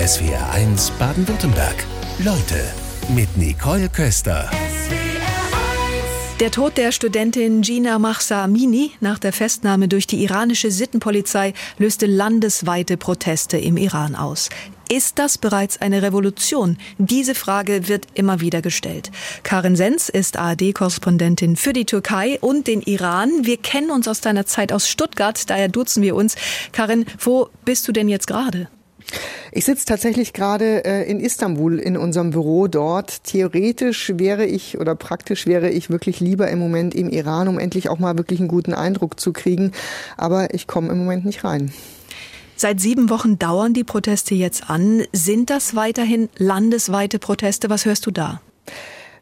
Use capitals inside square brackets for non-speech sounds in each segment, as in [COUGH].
SWR1 Baden-Württemberg. Leute mit Nicole Köster. Der Tod der Studentin Gina Mahsa Amini nach der Festnahme durch die iranische Sittenpolizei löste landesweite Proteste im Iran aus. Ist das bereits eine Revolution? Diese Frage wird immer wieder gestellt. Karin Sens ist ARD-Korrespondentin für die Türkei und den Iran. Wir kennen uns aus deiner Zeit aus Stuttgart, daher duzen wir uns. Karin, wo bist du denn jetzt gerade? Ich sitze tatsächlich gerade äh, in Istanbul in unserem Büro dort. Theoretisch wäre ich oder praktisch wäre ich wirklich lieber im Moment im Iran, um endlich auch mal wirklich einen guten Eindruck zu kriegen. Aber ich komme im Moment nicht rein. Seit sieben Wochen dauern die Proteste jetzt an. Sind das weiterhin landesweite Proteste? Was hörst du da?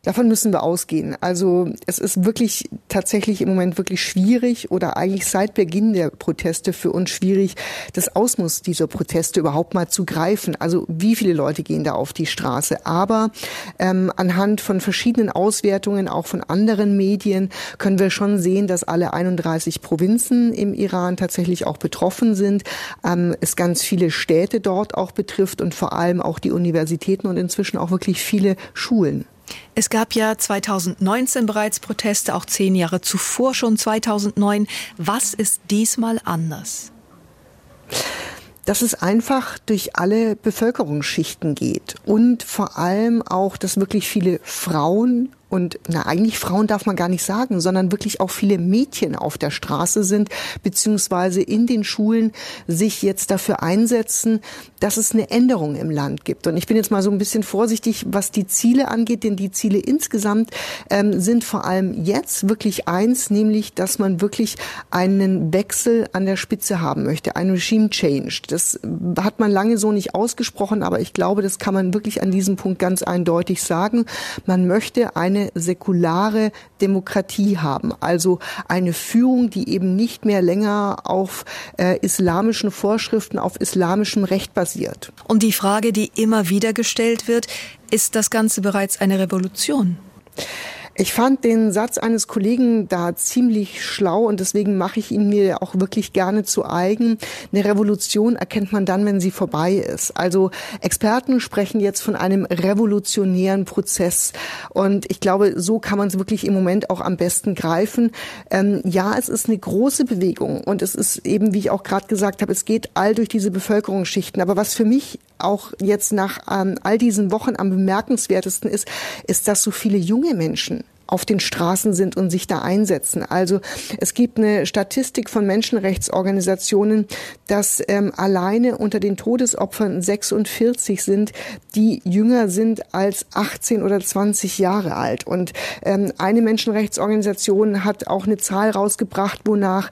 Davon müssen wir ausgehen. Also es ist wirklich tatsächlich im Moment wirklich schwierig oder eigentlich seit Beginn der Proteste für uns schwierig, das Ausmaß dieser Proteste überhaupt mal zu greifen. Also wie viele Leute gehen da auf die Straße? Aber ähm, anhand von verschiedenen Auswertungen, auch von anderen Medien, können wir schon sehen, dass alle 31 Provinzen im Iran tatsächlich auch betroffen sind. Ähm, es ganz viele Städte dort auch betrifft und vor allem auch die Universitäten und inzwischen auch wirklich viele Schulen. Es gab ja 2019 bereits Proteste, auch zehn Jahre zuvor schon 2009. Was ist diesmal anders? dass es einfach durch alle Bevölkerungsschichten geht und vor allem auch, dass wirklich viele Frauen und na eigentlich Frauen darf man gar nicht sagen, sondern wirklich auch viele Mädchen auf der Straße sind, beziehungsweise in den Schulen sich jetzt dafür einsetzen, dass es eine Änderung im Land gibt. Und ich bin jetzt mal so ein bisschen vorsichtig, was die Ziele angeht, denn die Ziele insgesamt ähm, sind vor allem jetzt wirklich eins, nämlich, dass man wirklich einen Wechsel an der Spitze haben möchte, ein Regime Change. Das hat man lange so nicht ausgesprochen, aber ich glaube, das kann man wirklich an diesem Punkt ganz eindeutig sagen. Man möchte eine eine säkulare Demokratie haben. Also eine Führung, die eben nicht mehr länger auf äh, islamischen Vorschriften, auf islamischem Recht basiert. Und die Frage, die immer wieder gestellt wird, ist das Ganze bereits eine Revolution? Ich fand den Satz eines Kollegen da ziemlich schlau und deswegen mache ich ihn mir auch wirklich gerne zu eigen. Eine Revolution erkennt man dann, wenn sie vorbei ist. Also Experten sprechen jetzt von einem revolutionären Prozess und ich glaube, so kann man es wirklich im Moment auch am besten greifen. Ähm, ja, es ist eine große Bewegung und es ist eben, wie ich auch gerade gesagt habe, es geht all durch diese Bevölkerungsschichten. Aber was für mich auch jetzt nach ähm, all diesen Wochen am bemerkenswertesten ist, ist, dass so viele junge Menschen auf den Straßen sind und sich da einsetzen. Also es gibt eine Statistik von Menschenrechtsorganisationen, dass ähm, alleine unter den Todesopfern 46 sind, die jünger sind als 18 oder 20 Jahre alt. Und ähm, eine Menschenrechtsorganisation hat auch eine Zahl rausgebracht, wonach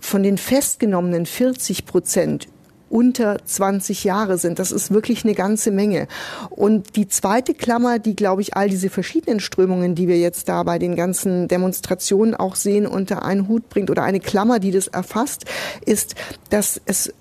von den festgenommenen 40 Prozent unter 20 Jahre sind. Das ist wirklich eine ganze Menge. Und die zweite Klammer, die, glaube ich, all diese verschiedenen Strömungen, die wir jetzt da bei den ganzen Demonstrationen auch sehen, unter einen Hut bringt oder eine Klammer, die das erfasst, ist, dass es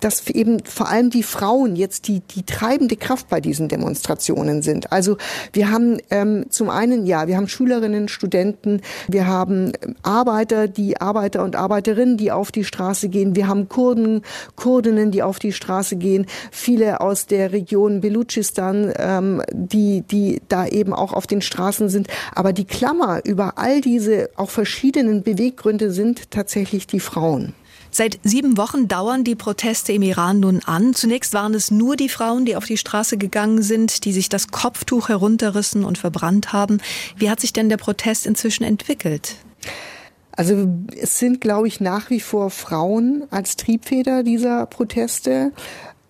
dass eben vor allem die Frauen jetzt die, die treibende Kraft bei diesen Demonstrationen sind. Also wir haben ähm, zum einen, ja, wir haben Schülerinnen, Studenten, wir haben Arbeiter, die Arbeiter und Arbeiterinnen, die auf die Straße gehen, wir haben Kurden, Kurdinnen, die auf die Straße gehen, viele aus der Region Belutschistan, ähm, die, die da eben auch auf den Straßen sind. Aber die Klammer über all diese auch verschiedenen Beweggründe sind tatsächlich die Frauen. Seit sieben Wochen dauern die Proteste im Iran nun an. Zunächst waren es nur die Frauen, die auf die Straße gegangen sind, die sich das Kopftuch herunterrissen und verbrannt haben. Wie hat sich denn der Protest inzwischen entwickelt? Also es sind, glaube ich, nach wie vor Frauen als Triebfeder dieser Proteste.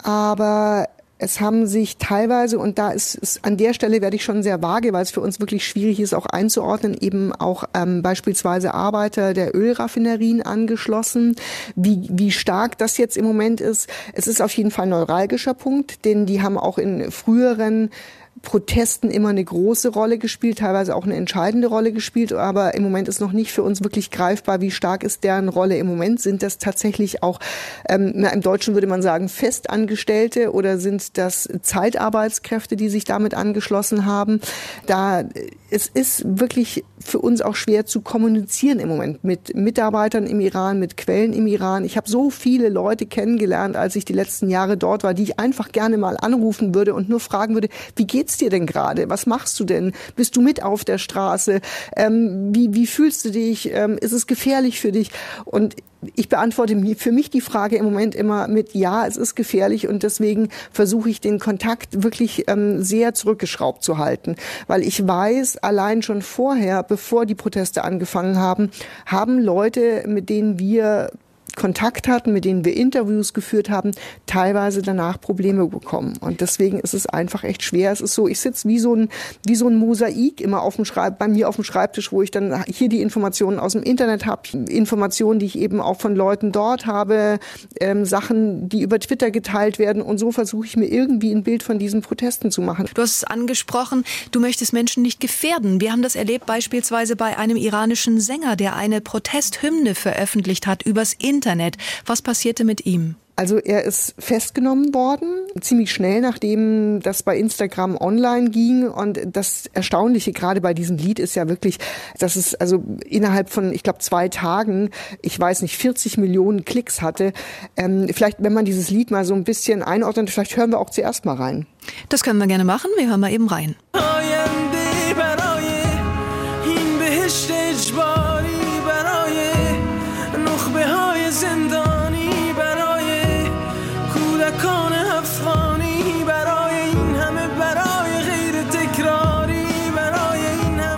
Aber es haben sich teilweise, und da ist, ist an der Stelle werde ich schon sehr vage, weil es für uns wirklich schwierig ist, auch einzuordnen, eben auch ähm, beispielsweise Arbeiter der Ölraffinerien angeschlossen. Wie, wie stark das jetzt im Moment ist, es ist auf jeden Fall ein neuralgischer Punkt, denn die haben auch in früheren Protesten immer eine große Rolle gespielt, teilweise auch eine entscheidende Rolle gespielt. Aber im Moment ist noch nicht für uns wirklich greifbar, wie stark ist deren Rolle im Moment. Sind das tatsächlich auch, ähm, na, im Deutschen würde man sagen, Festangestellte oder sind das Zeitarbeitskräfte, die sich damit angeschlossen haben? Da es ist wirklich für uns auch schwer zu kommunizieren im Moment mit Mitarbeitern im Iran, mit Quellen im Iran. Ich habe so viele Leute kennengelernt, als ich die letzten Jahre dort war, die ich einfach gerne mal anrufen würde und nur fragen würde, wie geht's dir denn gerade? Was machst du denn? Bist du mit auf der Straße? Ähm, wie, wie fühlst du dich? Ähm, ist es gefährlich für dich? Und ich beantworte für mich die Frage im Moment immer mit Ja, es ist gefährlich und deswegen versuche ich den Kontakt wirklich ähm, sehr zurückgeschraubt zu halten, weil ich weiß, allein schon vorher, bevor die Proteste angefangen haben, haben Leute, mit denen wir Kontakt hatten, mit denen wir Interviews geführt haben, teilweise danach Probleme bekommen. Und deswegen ist es einfach echt schwer. Es ist so, ich sitze wie so ein, wie so ein Mosaik immer auf dem Schreib, bei mir auf dem Schreibtisch, wo ich dann hier die Informationen aus dem Internet habe, Informationen, die ich eben auch von Leuten dort habe, ähm, Sachen, die über Twitter geteilt werden. Und so versuche ich mir irgendwie ein Bild von diesen Protesten zu machen. Du hast es angesprochen, du möchtest Menschen nicht gefährden. Wir haben das erlebt beispielsweise bei einem iranischen Sänger, der eine Protesthymne veröffentlicht hat übers Internet. Internet. Was passierte mit ihm? Also er ist festgenommen worden, ziemlich schnell, nachdem das bei Instagram online ging. Und das Erstaunliche gerade bei diesem Lied ist ja wirklich, dass es also innerhalb von, ich glaube, zwei Tagen, ich weiß nicht, 40 Millionen Klicks hatte. Ähm, vielleicht, wenn man dieses Lied mal so ein bisschen einordnet, vielleicht hören wir auch zuerst mal rein. Das können wir gerne machen. Wir hören mal eben rein.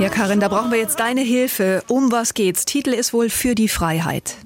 Ja, Karin, da brauchen wir jetzt deine Hilfe. Um was geht's? Titel ist wohl für die Freiheit.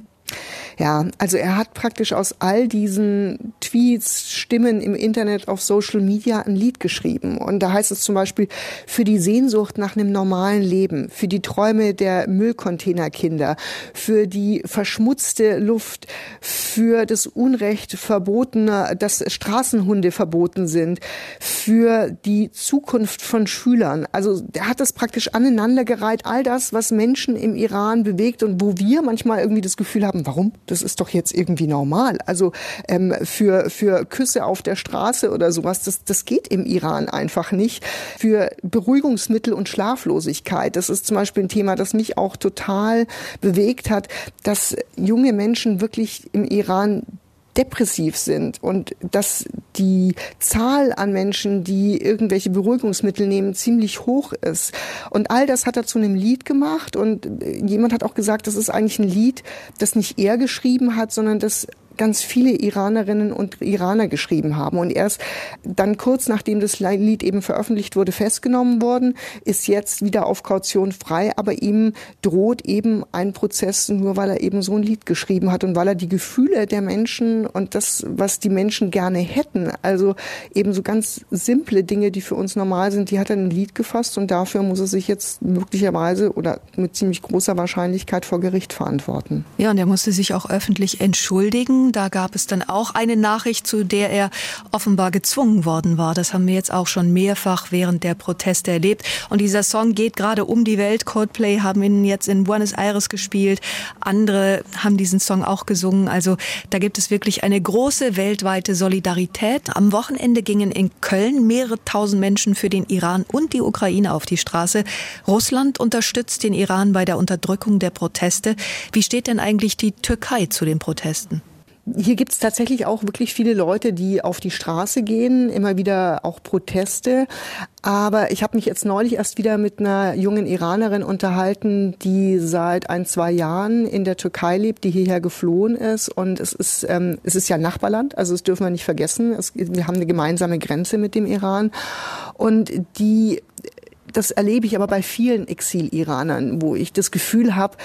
Ja, also er hat praktisch aus all diesen Tweets, Stimmen im Internet, auf Social Media ein Lied geschrieben. Und da heißt es zum Beispiel, für die Sehnsucht nach einem normalen Leben, für die Träume der Müllcontainerkinder, für die verschmutzte Luft, für das Unrecht verbotener, dass Straßenhunde verboten sind, für die Zukunft von Schülern. Also er hat das praktisch aneinandergereiht, all das, was Menschen im Iran bewegt und wo wir manchmal irgendwie das Gefühl haben, warum? Das ist doch jetzt irgendwie normal. Also ähm, für, für Küsse auf der Straße oder sowas, das, das geht im Iran einfach nicht. Für Beruhigungsmittel und Schlaflosigkeit, das ist zum Beispiel ein Thema, das mich auch total bewegt hat, dass junge Menschen wirklich im Iran depressiv sind und dass die Zahl an Menschen, die irgendwelche Beruhigungsmittel nehmen, ziemlich hoch ist. Und all das hat er zu einem Lied gemacht und jemand hat auch gesagt, das ist eigentlich ein Lied, das nicht er geschrieben hat, sondern das ganz viele Iranerinnen und Iraner geschrieben haben. Und erst dann kurz nachdem das Lied eben veröffentlicht wurde, festgenommen worden, ist jetzt wieder auf Kaution frei, aber ihm droht eben ein Prozess, nur weil er eben so ein Lied geschrieben hat und weil er die Gefühle der Menschen und das, was die Menschen gerne hätten, also eben so ganz simple Dinge, die für uns normal sind, die hat er in ein Lied gefasst und dafür muss er sich jetzt möglicherweise oder mit ziemlich großer Wahrscheinlichkeit vor Gericht verantworten. Ja, und er musste sich auch öffentlich entschuldigen. Da gab es dann auch eine Nachricht, zu der er offenbar gezwungen worden war. Das haben wir jetzt auch schon mehrfach während der Proteste erlebt. Und dieser Song geht gerade um die Welt. Coldplay haben ihn jetzt in Buenos Aires gespielt. Andere haben diesen Song auch gesungen. Also da gibt es wirklich eine große weltweite Solidarität. Am Wochenende gingen in Köln mehrere tausend Menschen für den Iran und die Ukraine auf die Straße. Russland unterstützt den Iran bei der Unterdrückung der Proteste. Wie steht denn eigentlich die Türkei zu den Protesten? Hier gibt es tatsächlich auch wirklich viele Leute, die auf die Straße gehen, immer wieder auch Proteste. Aber ich habe mich jetzt neulich erst wieder mit einer jungen Iranerin unterhalten, die seit ein, zwei Jahren in der Türkei lebt, die hierher geflohen ist. Und es ist, ähm, es ist ja Nachbarland, also das dürfen wir nicht vergessen. Es, wir haben eine gemeinsame Grenze mit dem Iran. Und die das erlebe ich aber bei vielen Exil-Iranern, wo ich das Gefühl habe,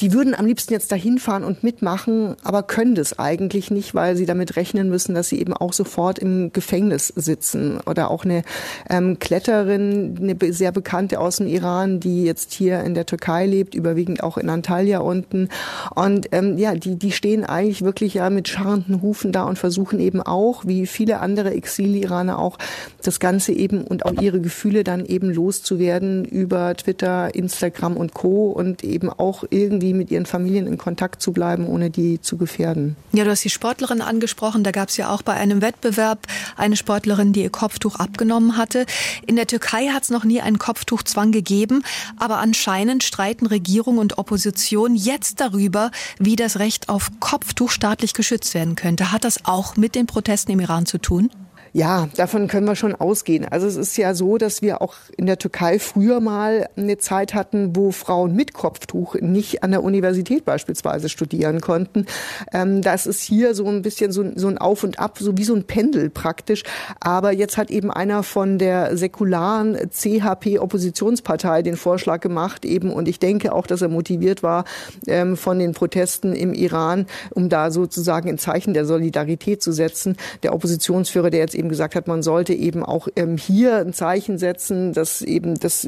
die würden am liebsten jetzt dahin fahren und mitmachen, aber können das eigentlich nicht, weil sie damit rechnen müssen, dass sie eben auch sofort im Gefängnis sitzen. Oder auch eine ähm, Kletterin, eine sehr bekannte aus dem Iran, die jetzt hier in der Türkei lebt, überwiegend auch in Antalya unten. Und ähm, ja, die, die stehen eigentlich wirklich ja mit scharrenden Hufen da und versuchen eben auch, wie viele andere Exil-Iraner auch, das Ganze eben und auch ihre Gefühle dann eben loszuwerden über Twitter, Instagram und Co. und eben auch irgendwie irgendwie mit ihren Familien in Kontakt zu bleiben, ohne die zu gefährden. Ja, du hast die Sportlerin angesprochen. Da gab es ja auch bei einem Wettbewerb eine Sportlerin, die ihr Kopftuch abgenommen hatte. In der Türkei hat es noch nie einen Kopftuchzwang gegeben, aber anscheinend streiten Regierung und Opposition jetzt darüber, wie das Recht auf Kopftuch staatlich geschützt werden könnte. Hat das auch mit den Protesten im Iran zu tun? Ja, davon können wir schon ausgehen. Also es ist ja so, dass wir auch in der Türkei früher mal eine Zeit hatten, wo Frauen mit Kopftuch nicht an der Universität beispielsweise studieren konnten. Ähm, das ist hier so ein bisschen so, so ein Auf und Ab, so wie so ein Pendel praktisch. Aber jetzt hat eben einer von der säkularen CHP-Oppositionspartei den Vorschlag gemacht eben, und ich denke auch, dass er motiviert war ähm, von den Protesten im Iran, um da sozusagen ein Zeichen der Solidarität zu setzen. Der Oppositionsführer, der jetzt eben eben gesagt hat, man sollte eben auch ähm, hier ein Zeichen setzen, dass eben das,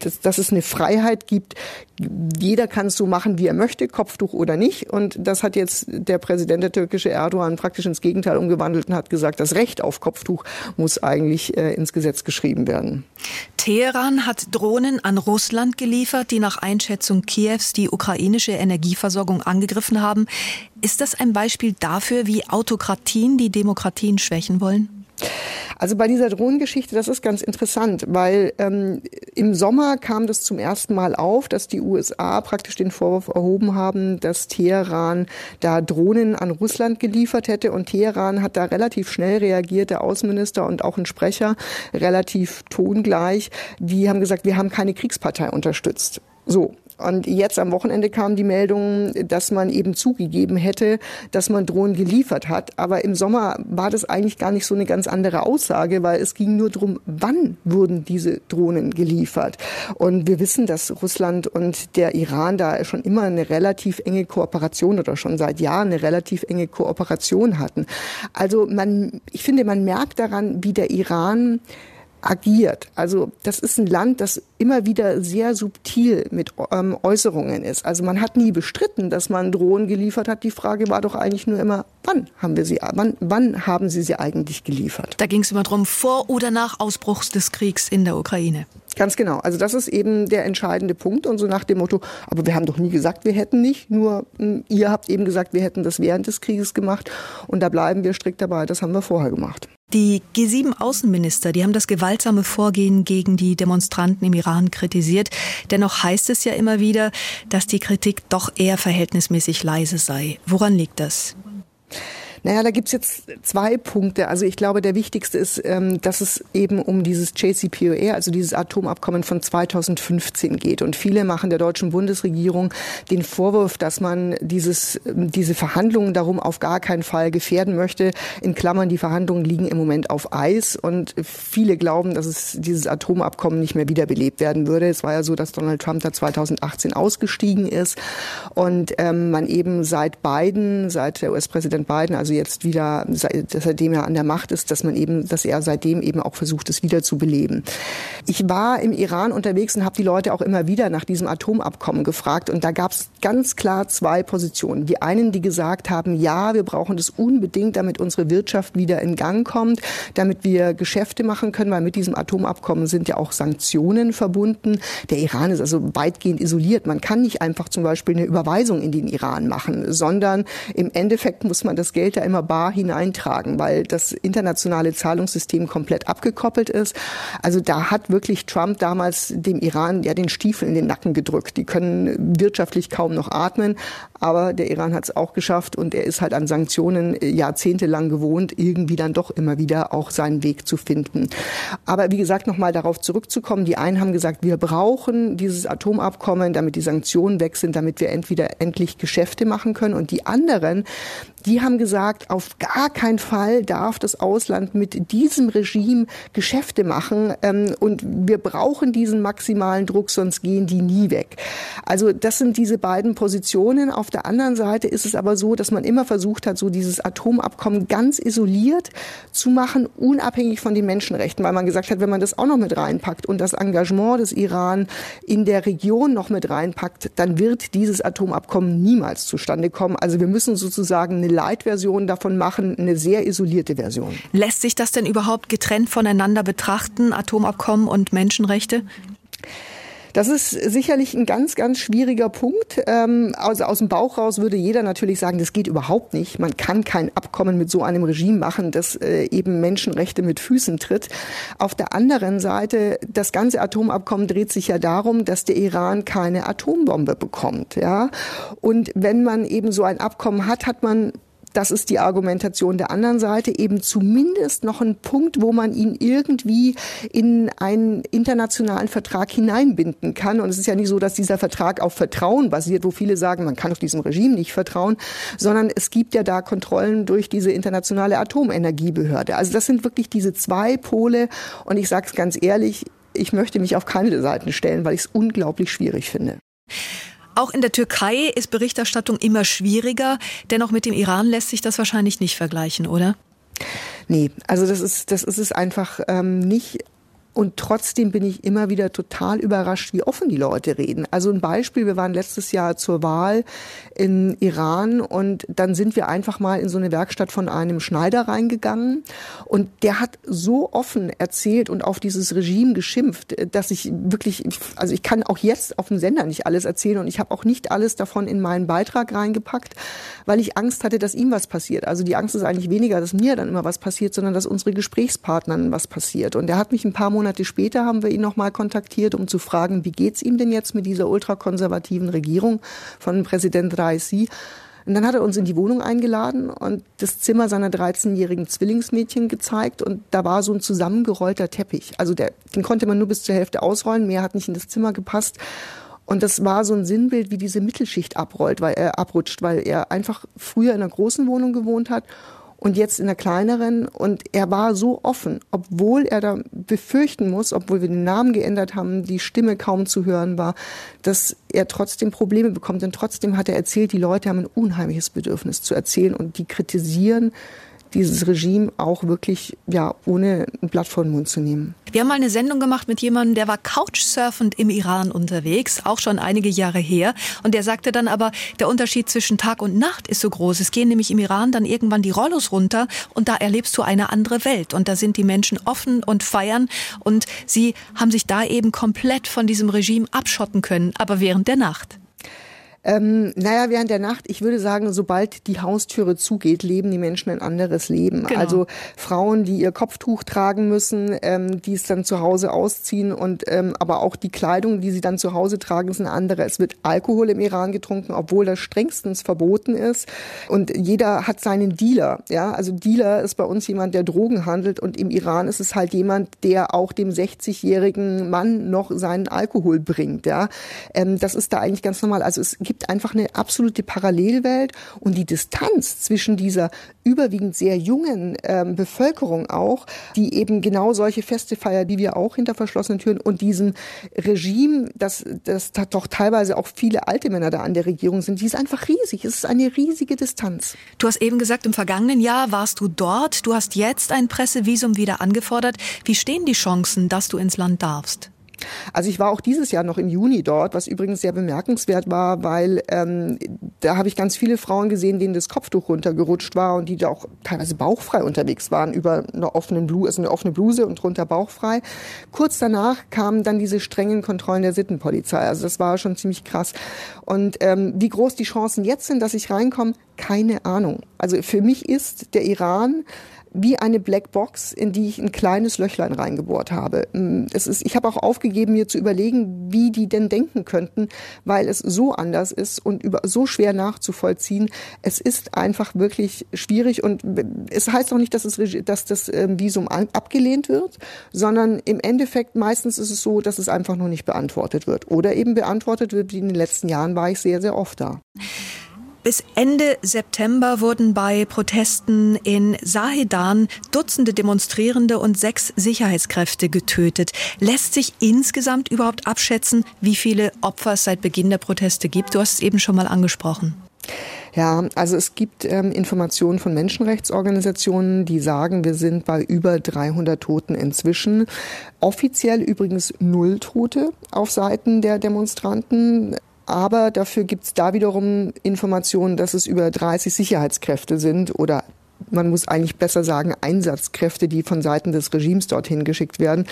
dass, dass es eine Freiheit gibt. Jeder kann es so machen, wie er möchte, Kopftuch oder nicht. Und das hat jetzt der Präsident der türkische Erdogan praktisch ins Gegenteil umgewandelt und hat gesagt, das Recht auf Kopftuch muss eigentlich äh, ins Gesetz geschrieben werden. Teheran hat Drohnen an Russland geliefert, die nach Einschätzung Kiews die ukrainische Energieversorgung angegriffen haben. Ist das ein Beispiel dafür, wie Autokratien die Demokratien schwächen wollen? Also bei dieser Drohnengeschichte, das ist ganz interessant, weil ähm, im Sommer kam das zum ersten Mal auf, dass die USA praktisch den Vorwurf erhoben haben, dass Teheran da Drohnen an Russland geliefert hätte. Und Teheran hat da relativ schnell reagiert, der Außenminister und auch ein Sprecher, relativ tongleich. Die haben gesagt, wir haben keine Kriegspartei unterstützt. So, und jetzt am Wochenende kam die Meldung, dass man eben zugegeben hätte, dass man Drohnen geliefert hat. Aber im Sommer war das eigentlich gar nicht so eine ganz andere Aussage, weil es ging nur darum, wann wurden diese Drohnen geliefert. Und wir wissen, dass Russland und der Iran da schon immer eine relativ enge Kooperation oder schon seit Jahren eine relativ enge Kooperation hatten. Also man, ich finde, man merkt daran, wie der Iran agiert. Also das ist ein Land, das immer wieder sehr subtil mit ähm, Äußerungen ist. Also man hat nie bestritten, dass man Drohnen geliefert hat. Die Frage war doch eigentlich nur immer, wann haben wir sie, wann, wann haben sie sie eigentlich geliefert? Da ging es immer darum, vor oder nach Ausbruch des Kriegs in der Ukraine. Ganz genau. Also das ist eben der entscheidende Punkt und so nach dem Motto, aber wir haben doch nie gesagt, wir hätten nicht, nur hm, ihr habt eben gesagt, wir hätten das während des Krieges gemacht und da bleiben wir strikt dabei, das haben wir vorher gemacht. Die G7-Außenminister, die haben das gewaltsame Vorgehen gegen die Demonstranten im Iran kritisiert. Dennoch heißt es ja immer wieder, dass die Kritik doch eher verhältnismäßig leise sei. Woran liegt das? Naja, da gibt's jetzt zwei Punkte. Also ich glaube, der wichtigste ist, ähm, dass es eben um dieses JCPOA, also dieses Atomabkommen von 2015 geht. Und viele machen der deutschen Bundesregierung den Vorwurf, dass man dieses, diese Verhandlungen darum auf gar keinen Fall gefährden möchte. In Klammern, die Verhandlungen liegen im Moment auf Eis. Und viele glauben, dass es dieses Atomabkommen nicht mehr wiederbelebt werden würde. Es war ja so, dass Donald Trump da 2018 ausgestiegen ist und ähm, man eben seit Biden, seit der US-Präsident Biden, also jetzt wieder, seitdem er an der Macht ist, dass man eben, dass er seitdem eben auch versucht, es wieder zu beleben. Ich war im Iran unterwegs und habe die Leute auch immer wieder nach diesem Atomabkommen gefragt und da gab es ganz klar zwei Positionen. Die einen, die gesagt haben, ja, wir brauchen das unbedingt, damit unsere Wirtschaft wieder in Gang kommt, damit wir Geschäfte machen können, weil mit diesem Atomabkommen sind ja auch Sanktionen verbunden. Der Iran ist also weitgehend isoliert. Man kann nicht einfach zum Beispiel eine Überweisung in den Iran machen, sondern im Endeffekt muss man das Geld da immer bar hineintragen, weil das internationale Zahlungssystem komplett abgekoppelt ist. Also da hat wirklich Trump damals dem Iran ja den Stiefel in den Nacken gedrückt. Die können wirtschaftlich kaum noch atmen. Aber der Iran hat es auch geschafft und er ist halt an Sanktionen äh, jahrzehntelang gewohnt, irgendwie dann doch immer wieder auch seinen Weg zu finden. Aber wie gesagt, nochmal darauf zurückzukommen. Die einen haben gesagt, wir brauchen dieses Atomabkommen, damit die Sanktionen weg sind, damit wir entweder endlich Geschäfte machen können. Und die anderen, die haben gesagt, auf gar keinen Fall darf das Ausland mit diesem Regime Geschäfte machen. Ähm, und wir brauchen diesen maximalen Druck, sonst gehen die nie weg. Also das sind diese beiden Positionen. Auf der anderen Seite ist es aber so, dass man immer versucht hat, so dieses Atomabkommen ganz isoliert zu machen, unabhängig von den Menschenrechten, weil man gesagt hat, wenn man das auch noch mit reinpackt und das Engagement des Iran in der Region noch mit reinpackt, dann wird dieses Atomabkommen niemals zustande kommen. Also wir müssen sozusagen eine Light-Version davon machen, eine sehr isolierte Version. Lässt sich das denn überhaupt getrennt voneinander betrachten, Atomabkommen und Menschenrechte? Das ist sicherlich ein ganz, ganz schwieriger Punkt. Ähm, also aus dem Bauch raus würde jeder natürlich sagen, das geht überhaupt nicht. Man kann kein Abkommen mit so einem Regime machen, das äh, eben Menschenrechte mit Füßen tritt. Auf der anderen Seite, das ganze Atomabkommen dreht sich ja darum, dass der Iran keine Atombombe bekommt. Ja? Und wenn man eben so ein Abkommen hat, hat man das ist die Argumentation der anderen Seite, eben zumindest noch ein Punkt, wo man ihn irgendwie in einen internationalen Vertrag hineinbinden kann. Und es ist ja nicht so, dass dieser Vertrag auf Vertrauen basiert, wo viele sagen, man kann auf diesem Regime nicht vertrauen, sondern es gibt ja da Kontrollen durch diese internationale Atomenergiebehörde. Also das sind wirklich diese zwei Pole. Und ich sage es ganz ehrlich, ich möchte mich auf keine Seiten stellen, weil ich es unglaublich schwierig finde. Auch in der Türkei ist Berichterstattung immer schwieriger. Dennoch mit dem Iran lässt sich das wahrscheinlich nicht vergleichen, oder? Nee, also das ist, das ist es einfach ähm, nicht. Und trotzdem bin ich immer wieder total überrascht, wie offen die Leute reden. Also ein Beispiel, wir waren letztes Jahr zur Wahl in Iran und dann sind wir einfach mal in so eine Werkstatt von einem Schneider reingegangen und der hat so offen erzählt und auf dieses Regime geschimpft, dass ich wirklich, also ich kann auch jetzt auf dem Sender nicht alles erzählen und ich habe auch nicht alles davon in meinen Beitrag reingepackt, weil ich Angst hatte, dass ihm was passiert. Also die Angst ist eigentlich weniger, dass mir dann immer was passiert, sondern dass unsere Gesprächspartnern was passiert. Und er hat mich ein paar Monate Monate später haben wir ihn nochmal kontaktiert, um zu fragen, wie geht's ihm denn jetzt mit dieser ultrakonservativen Regierung von Präsident Raisi? Und dann hat er uns in die Wohnung eingeladen und das Zimmer seiner 13-jährigen Zwillingsmädchen gezeigt und da war so ein zusammengerollter Teppich. Also der, den konnte man nur bis zur Hälfte ausrollen, mehr hat nicht in das Zimmer gepasst. Und das war so ein Sinnbild, wie diese Mittelschicht abrollt, weil er abrutscht, weil er einfach früher in einer großen Wohnung gewohnt hat und jetzt in der kleineren. Und er war so offen, obwohl er da befürchten muss, obwohl wir den Namen geändert haben, die Stimme kaum zu hören war, dass er trotzdem Probleme bekommt. Und trotzdem hat er erzählt, die Leute haben ein unheimliches Bedürfnis zu erzählen und die kritisieren dieses Regime auch wirklich ja ohne ein Blatt vor den Mund zu nehmen. Wir haben mal eine Sendung gemacht mit jemandem, der war couchsurfend im Iran unterwegs, auch schon einige Jahre her. Und der sagte dann aber, der Unterschied zwischen Tag und Nacht ist so groß. Es gehen nämlich im Iran dann irgendwann die Rollos runter und da erlebst du eine andere Welt. Und da sind die Menschen offen und feiern und sie haben sich da eben komplett von diesem Regime abschotten können, aber während der Nacht. Ähm, naja, während der Nacht, ich würde sagen, sobald die Haustüre zugeht, leben die Menschen ein anderes Leben. Genau. Also Frauen, die ihr Kopftuch tragen müssen, ähm, die es dann zu Hause ausziehen und ähm, aber auch die Kleidung, die sie dann zu Hause tragen, ist eine andere. Es wird Alkohol im Iran getrunken, obwohl das strengstens verboten ist. Und jeder hat seinen Dealer. Ja, also Dealer ist bei uns jemand, der Drogen handelt und im Iran ist es halt jemand, der auch dem 60-jährigen Mann noch seinen Alkohol bringt. Ja, ähm, das ist da eigentlich ganz normal. Also es gibt gibt einfach eine absolute Parallelwelt und die Distanz zwischen dieser überwiegend sehr jungen ähm, Bevölkerung auch, die eben genau solche Feste feiert, die wir auch hinter verschlossenen Türen und diesem Regime, das, das doch teilweise auch viele alte Männer da an der Regierung sind, die ist einfach riesig. Es ist eine riesige Distanz. Du hast eben gesagt, im vergangenen Jahr warst du dort. Du hast jetzt ein Pressevisum wieder angefordert. Wie stehen die Chancen, dass du ins Land darfst? Also ich war auch dieses Jahr noch im Juni dort, was übrigens sehr bemerkenswert war, weil ähm, da habe ich ganz viele Frauen gesehen, denen das Kopftuch runtergerutscht war und die da auch teilweise bauchfrei unterwegs waren über eine offene Bluse, also eine offene Bluse und drunter bauchfrei. Kurz danach kamen dann diese strengen Kontrollen der Sittenpolizei. Also das war schon ziemlich krass. Und ähm, wie groß die Chancen jetzt sind, dass ich reinkomme, keine Ahnung. Also für mich ist der Iran wie eine Blackbox, in die ich ein kleines Löchlein reingebohrt habe. Mm, es ist, ich habe auch aufgegeben, mir zu überlegen, wie die denn denken könnten, weil es so anders ist und über, so schwer nachzuvollziehen. Es ist einfach wirklich schwierig und es heißt auch nicht, dass, es, dass das ähm, Visum abgelehnt wird, sondern im Endeffekt meistens ist es so, dass es einfach noch nicht beantwortet wird oder eben beantwortet wird, wie in den letzten Jahren war ich sehr, sehr oft da. [LAUGHS] Bis Ende September wurden bei Protesten in Sahedan Dutzende Demonstrierende und sechs Sicherheitskräfte getötet. Lässt sich insgesamt überhaupt abschätzen, wie viele Opfer es seit Beginn der Proteste gibt? Du hast es eben schon mal angesprochen. Ja, also es gibt ähm, Informationen von Menschenrechtsorganisationen, die sagen, wir sind bei über 300 Toten inzwischen. Offiziell übrigens null Tote auf Seiten der Demonstranten. Aber dafür gibt es da wiederum Informationen, dass es über 30 Sicherheitskräfte sind oder man muss eigentlich besser sagen, Einsatzkräfte, die von Seiten des Regimes dorthin geschickt werden.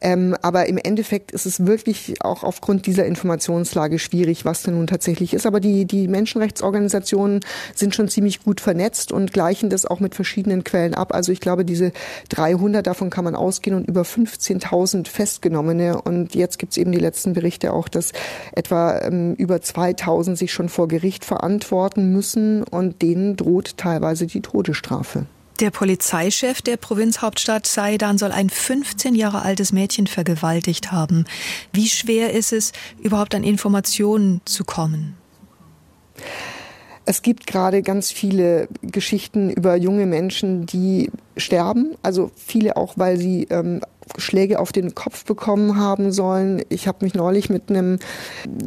Ähm, aber im Endeffekt ist es wirklich auch aufgrund dieser Informationslage schwierig, was denn nun tatsächlich ist. Aber die, die Menschenrechtsorganisationen sind schon ziemlich gut vernetzt und gleichen das auch mit verschiedenen Quellen ab. Also ich glaube, diese 300, davon kann man ausgehen und über 15.000 Festgenommene. Und jetzt gibt es eben die letzten Berichte auch, dass etwa ähm, über 2.000 sich schon vor Gericht verantworten müssen und denen droht teilweise die Todesstrafe. Strafe. Der Polizeichef der Provinzhauptstadt Saidan soll ein 15 Jahre altes Mädchen vergewaltigt haben. Wie schwer ist es, überhaupt an Informationen zu kommen? Es gibt gerade ganz viele Geschichten über junge Menschen, die sterben. Also viele auch, weil sie ähm, Schläge auf den Kopf bekommen haben sollen. Ich habe mich neulich mit einem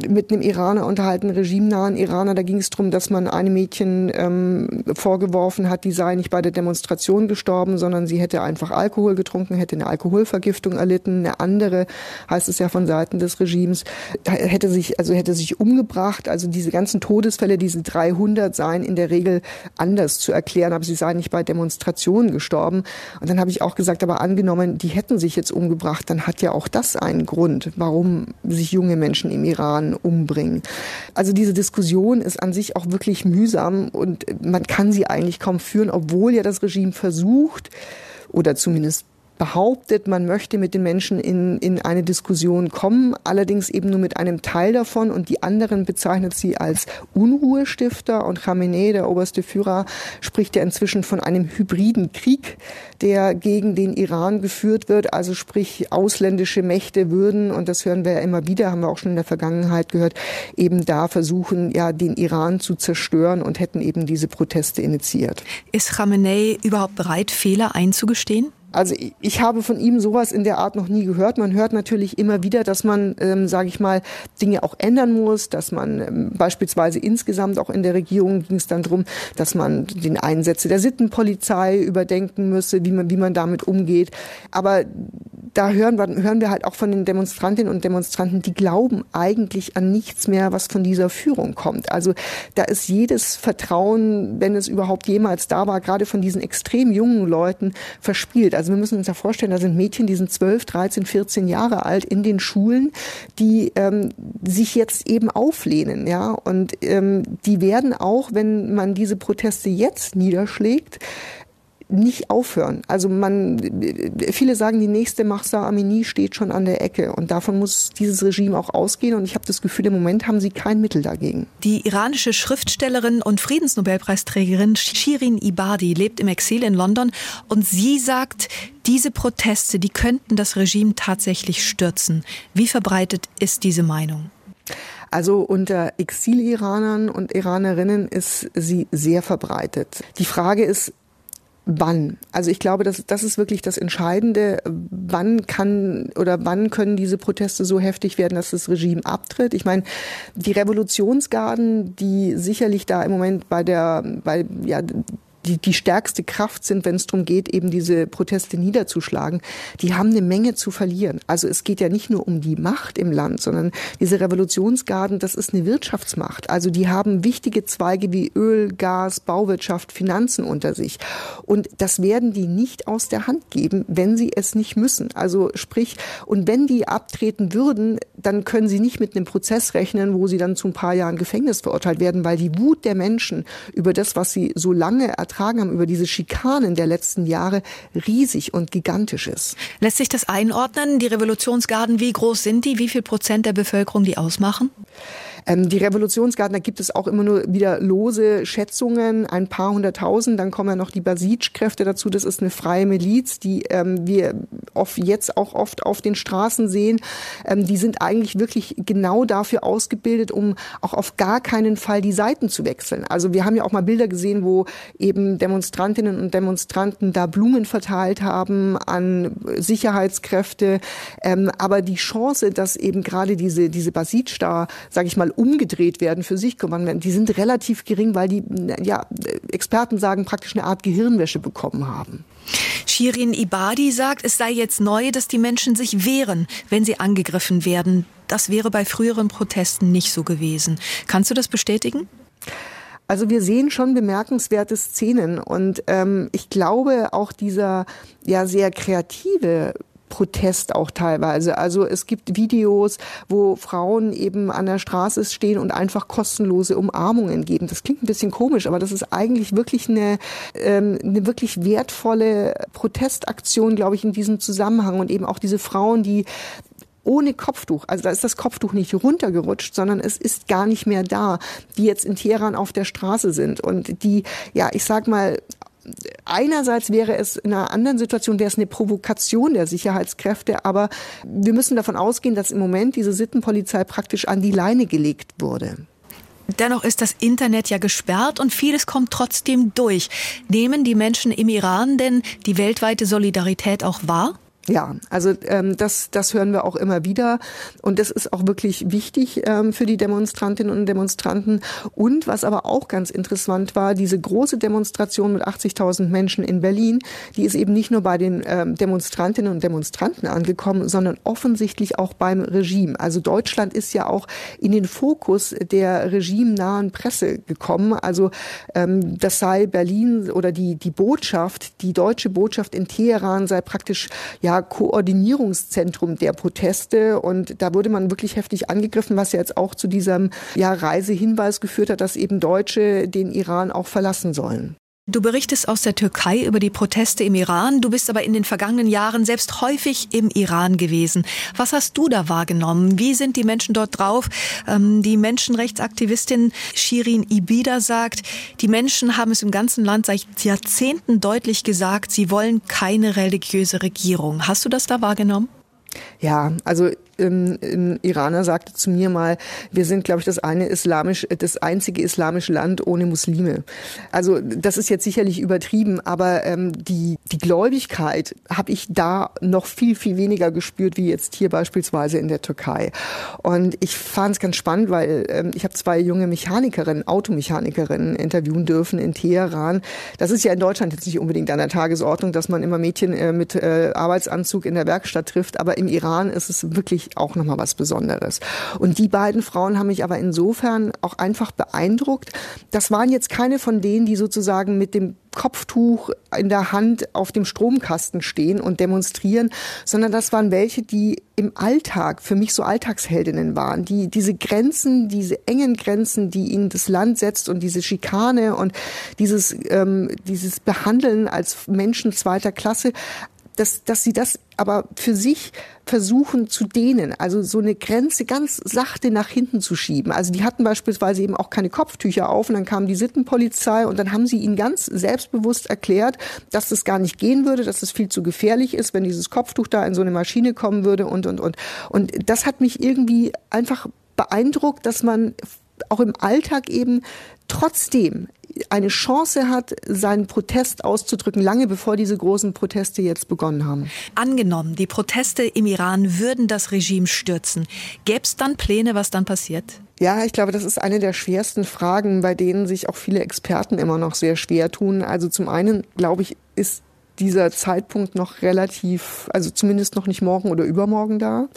mit einem Iraner unterhalten, regimenahen Iraner. Da ging es darum, dass man einem Mädchen ähm, vorgeworfen hat, die sei nicht bei der Demonstration gestorben, sondern sie hätte einfach Alkohol getrunken, hätte eine Alkoholvergiftung erlitten. Eine andere, heißt es ja von Seiten des Regimes, hätte sich also hätte sich umgebracht. Also diese ganzen Todesfälle, diese 300 seien in der Regel anders zu erklären, aber sie seien nicht bei Demonstrationen gestorben. Und dann habe ich auch gesagt, aber angenommen, die hätten sich sich jetzt umgebracht, dann hat ja auch das einen Grund, warum sich junge Menschen im Iran umbringen. Also diese Diskussion ist an sich auch wirklich mühsam und man kann sie eigentlich kaum führen, obwohl ja das Regime versucht oder zumindest behauptet, man möchte mit den Menschen in, in eine Diskussion kommen, allerdings eben nur mit einem Teil davon und die anderen bezeichnet sie als Unruhestifter und Khamenei, der oberste Führer, spricht ja inzwischen von einem hybriden Krieg, der gegen den Iran geführt wird, also sprich ausländische Mächte würden, und das hören wir ja immer wieder, haben wir auch schon in der Vergangenheit gehört, eben da versuchen, ja, den Iran zu zerstören und hätten eben diese Proteste initiiert. Ist Khamenei überhaupt bereit, Fehler einzugestehen? Also ich habe von ihm sowas in der Art noch nie gehört. Man hört natürlich immer wieder, dass man, ähm, sage ich mal, Dinge auch ändern muss, dass man ähm, beispielsweise insgesamt auch in der Regierung ging es dann darum, dass man den Einsätze der Sittenpolizei überdenken müsse, wie man, wie man damit umgeht. Aber da hören wir, hören wir halt auch von den Demonstrantinnen und Demonstranten, die glauben eigentlich an nichts mehr, was von dieser Führung kommt. Also da ist jedes Vertrauen, wenn es überhaupt jemals da war, gerade von diesen extrem jungen Leuten verspielt. Also wir müssen uns ja vorstellen, da sind Mädchen, die sind 12, 13, 14 Jahre alt in den Schulen, die ähm, sich jetzt eben auflehnen, ja, und ähm, die werden auch, wenn man diese Proteste jetzt niederschlägt, nicht aufhören. Also man, viele sagen, die nächste Mahsa Amini steht schon an der Ecke und davon muss dieses Regime auch ausgehen und ich habe das Gefühl, im Moment haben sie kein Mittel dagegen. Die iranische Schriftstellerin und Friedensnobelpreisträgerin Shirin Ibadi lebt im Exil in London und sie sagt, diese Proteste, die könnten das Regime tatsächlich stürzen. Wie verbreitet ist diese Meinung? Also unter Exil-Iranern und Iranerinnen ist sie sehr verbreitet. Die Frage ist, wann. Also ich glaube, das, das ist wirklich das Entscheidende. Wann kann oder wann können diese Proteste so heftig werden, dass das Regime abtritt? Ich meine, die Revolutionsgarden, die sicherlich da im Moment bei der, bei, ja, die, die stärkste Kraft sind, wenn es darum geht, eben diese Proteste niederzuschlagen, die haben eine Menge zu verlieren. Also es geht ja nicht nur um die Macht im Land, sondern diese Revolutionsgarden, das ist eine Wirtschaftsmacht. Also die haben wichtige Zweige wie Öl, Gas, Bauwirtschaft, Finanzen unter sich. Und das werden die nicht aus der Hand geben, wenn sie es nicht müssen. Also sprich, und wenn die abtreten würden, dann können sie nicht mit einem Prozess rechnen, wo sie dann zu ein paar Jahren Gefängnis verurteilt werden, weil die Wut der Menschen über das, was sie so lange ertragen haben über diese Schikanen der letzten Jahre riesig und gigantisch ist. Lässt sich das einordnen? Die Revolutionsgarden, wie groß sind die? Wie viel Prozent der Bevölkerung die ausmachen? Ähm, die Revolutionsgarden, da gibt es auch immer nur wieder lose Schätzungen, ein paar hunderttausend. Dann kommen ja noch die Basij-Kräfte dazu. Das ist eine freie Miliz, die ähm, wir oft, jetzt auch oft auf den Straßen sehen. Ähm, die sind eigentlich wirklich genau dafür ausgebildet, um auch auf gar keinen Fall die Seiten zu wechseln. Also wir haben ja auch mal Bilder gesehen, wo eben Demonstrantinnen und Demonstranten da Blumen verteilt haben an Sicherheitskräfte. Ähm, aber die Chance, dass eben gerade diese, diese Basij da, sage ich mal, umgedreht werden, für sich gewonnen werden, die sind relativ gering, weil die ja, Experten sagen, praktisch eine Art Gehirnwäsche bekommen haben. Shirin Ibadi sagt, es sei jetzt neu, dass die Menschen sich wehren, wenn sie angegriffen werden. Das wäre bei früheren Protesten nicht so gewesen. Kannst du das bestätigen? Also wir sehen schon bemerkenswerte Szenen und ähm, ich glaube auch dieser ja sehr kreative Protest auch teilweise. Also es gibt Videos, wo Frauen eben an der Straße stehen und einfach kostenlose Umarmungen geben. Das klingt ein bisschen komisch, aber das ist eigentlich wirklich eine, ähm, eine wirklich wertvolle Protestaktion, glaube ich, in diesem Zusammenhang. Und eben auch diese Frauen, die ohne Kopftuch, also da ist das Kopftuch nicht runtergerutscht, sondern es ist gar nicht mehr da, die jetzt in Teheran auf der Straße sind und die, ja, ich sag mal, einerseits wäre es in einer anderen Situation, wäre es eine Provokation der Sicherheitskräfte, aber wir müssen davon ausgehen, dass im Moment diese Sittenpolizei praktisch an die Leine gelegt wurde. Dennoch ist das Internet ja gesperrt und vieles kommt trotzdem durch. Nehmen die Menschen im Iran denn die weltweite Solidarität auch wahr? Ja, also ähm, das, das hören wir auch immer wieder und das ist auch wirklich wichtig ähm, für die Demonstrantinnen und Demonstranten. Und was aber auch ganz interessant war, diese große Demonstration mit 80.000 Menschen in Berlin, die ist eben nicht nur bei den ähm, Demonstrantinnen und Demonstranten angekommen, sondern offensichtlich auch beim Regime. Also Deutschland ist ja auch in den Fokus der regimenahen Presse gekommen. Also ähm, das sei Berlin oder die die Botschaft, die deutsche Botschaft in Teheran sei praktisch ja Koordinierungszentrum der Proteste und da wurde man wirklich heftig angegriffen, was ja jetzt auch zu diesem ja, Reisehinweis geführt hat, dass eben Deutsche den Iran auch verlassen sollen. Du berichtest aus der Türkei über die Proteste im Iran. Du bist aber in den vergangenen Jahren selbst häufig im Iran gewesen. Was hast du da wahrgenommen? Wie sind die Menschen dort drauf? Ähm, die Menschenrechtsaktivistin Shirin Ibida sagt, die Menschen haben es im ganzen Land seit Jahrzehnten deutlich gesagt, sie wollen keine religiöse Regierung. Hast du das da wahrgenommen? Ja, also ähm, ein Iraner sagte zu mir mal, wir sind, glaube ich, das eine islamisch, das einzige islamische Land ohne Muslime. Also das ist jetzt sicherlich übertrieben, aber ähm, die, die Gläubigkeit habe ich da noch viel, viel weniger gespürt, wie jetzt hier beispielsweise in der Türkei. Und ich fand es ganz spannend, weil ähm, ich habe zwei junge Mechanikerinnen, Automechanikerinnen interviewen dürfen in Teheran. Das ist ja in Deutschland jetzt nicht unbedingt an der Tagesordnung, dass man immer Mädchen äh, mit äh, Arbeitsanzug in der Werkstatt trifft, aber im Iran ist es wirklich wirklich auch nochmal was Besonderes. Und die beiden Frauen haben mich aber insofern auch einfach beeindruckt. Das waren jetzt keine von denen, die sozusagen mit dem Kopftuch in der Hand auf dem Stromkasten stehen und demonstrieren, sondern das waren welche, die im Alltag für mich so Alltagsheldinnen waren, die diese Grenzen, diese engen Grenzen, die ihnen das Land setzt und diese Schikane und dieses ähm, dieses Behandeln als Menschen zweiter Klasse dass, dass sie das aber für sich versuchen zu dehnen, also so eine Grenze ganz sachte nach hinten zu schieben. Also die hatten beispielsweise eben auch keine Kopftücher auf und dann kam die Sittenpolizei und dann haben sie ihnen ganz selbstbewusst erklärt, dass das gar nicht gehen würde, dass es das viel zu gefährlich ist, wenn dieses Kopftuch da in so eine Maschine kommen würde und, und, und. Und das hat mich irgendwie einfach beeindruckt, dass man auch im Alltag eben trotzdem eine Chance hat, seinen Protest auszudrücken, lange bevor diese großen Proteste jetzt begonnen haben. Angenommen, die Proteste im Iran würden das Regime stürzen. Gäbe es dann Pläne, was dann passiert? Ja, ich glaube, das ist eine der schwersten Fragen, bei denen sich auch viele Experten immer noch sehr schwer tun. Also zum einen, glaube ich, ist dieser Zeitpunkt noch relativ, also zumindest noch nicht morgen oder übermorgen da.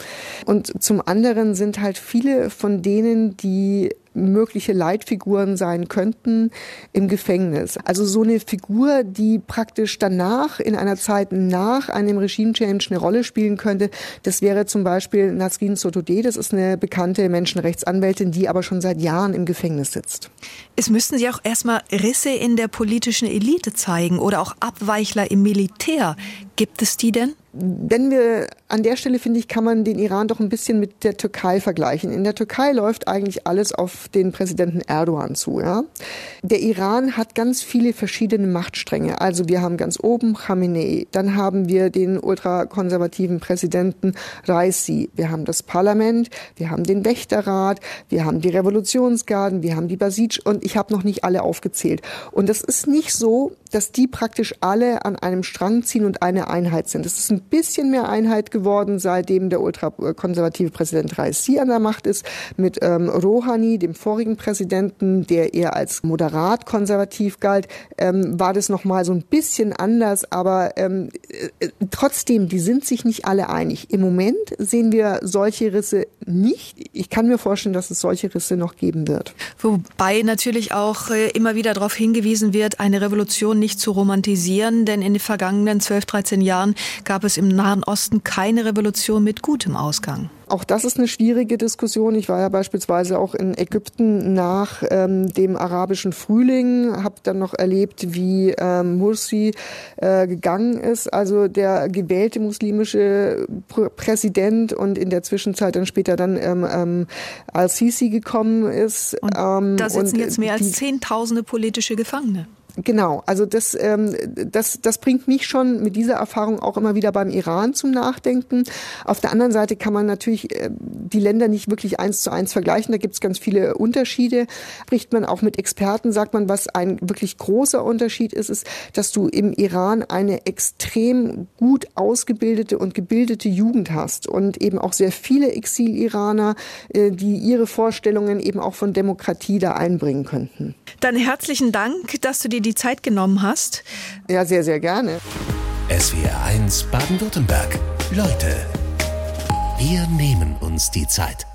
Und zum anderen sind halt viele von denen, die mögliche Leitfiguren sein könnten im Gefängnis. Also so eine Figur, die praktisch danach in einer Zeit nach einem Regime-Change eine Rolle spielen könnte, das wäre zum Beispiel Nasrin Sotoudeh. Das ist eine bekannte Menschenrechtsanwältin, die aber schon seit Jahren im Gefängnis sitzt. Es müssten Sie auch erstmal Risse in der politischen Elite zeigen oder auch Abweichler im Militär. Gibt es die denn? Wenn wir an der Stelle finde ich, kann man den Iran doch ein bisschen mit der Türkei vergleichen. In der Türkei läuft eigentlich alles auf den Präsidenten Erdogan zu. Ja? Der Iran hat ganz viele verschiedene Machtstränge. Also wir haben ganz oben Khamenei, dann haben wir den ultrakonservativen Präsidenten Raisi, wir haben das Parlament, wir haben den Wächterrat, wir haben die Revolutionsgarden, wir haben die Basij und ich habe noch nicht alle aufgezählt. Und das ist nicht so, dass die praktisch alle an einem Strang ziehen und eine Einheit sind. Es ist ein bisschen mehr Einheit geworden, seitdem der ultrakonservative Präsident Raisi an der Macht ist, mit ähm, Rouhani, dem vorigen Präsidenten, der eher als moderat konservativ galt, ähm, war das nochmal so ein bisschen anders, aber ähm, äh, trotzdem, die sind sich nicht alle einig. Im Moment sehen wir solche Risse nicht. Ich kann mir vorstellen, dass es solche Risse noch geben wird. Wobei natürlich auch äh, immer wieder darauf hingewiesen wird, eine Revolution nicht zu romantisieren, denn in den vergangenen 12, 13 Jahren gab es im Nahen Osten keine Revolution mit gutem Ausgang. Auch das ist eine schwierige Diskussion. Ich war ja beispielsweise auch in Ägypten nach ähm, dem arabischen Frühling, habe dann noch erlebt, wie ähm, Mursi äh, gegangen ist, also der gewählte muslimische Pr Präsident und in der Zwischenzeit dann später dann ähm, ähm, al-Sisi gekommen ist. Und ähm, da sitzen und jetzt mehr als Zehntausende politische Gefangene. Genau, also das, ähm, das, das bringt mich schon mit dieser Erfahrung auch immer wieder beim Iran zum Nachdenken. Auf der anderen Seite kann man natürlich äh, die Länder nicht wirklich eins zu eins vergleichen. Da gibt es ganz viele Unterschiede. Spricht man auch mit Experten, sagt man, was ein wirklich großer Unterschied ist, ist, dass du im Iran eine extrem gut ausgebildete und gebildete Jugend hast und eben auch sehr viele Exil-Iraner, äh, die ihre Vorstellungen eben auch von Demokratie da einbringen könnten. Dann herzlichen Dank, dass du dir die Zeit genommen hast. Ja, sehr, sehr gerne. SWR1 Baden-Württemberg. Leute, wir nehmen uns die Zeit.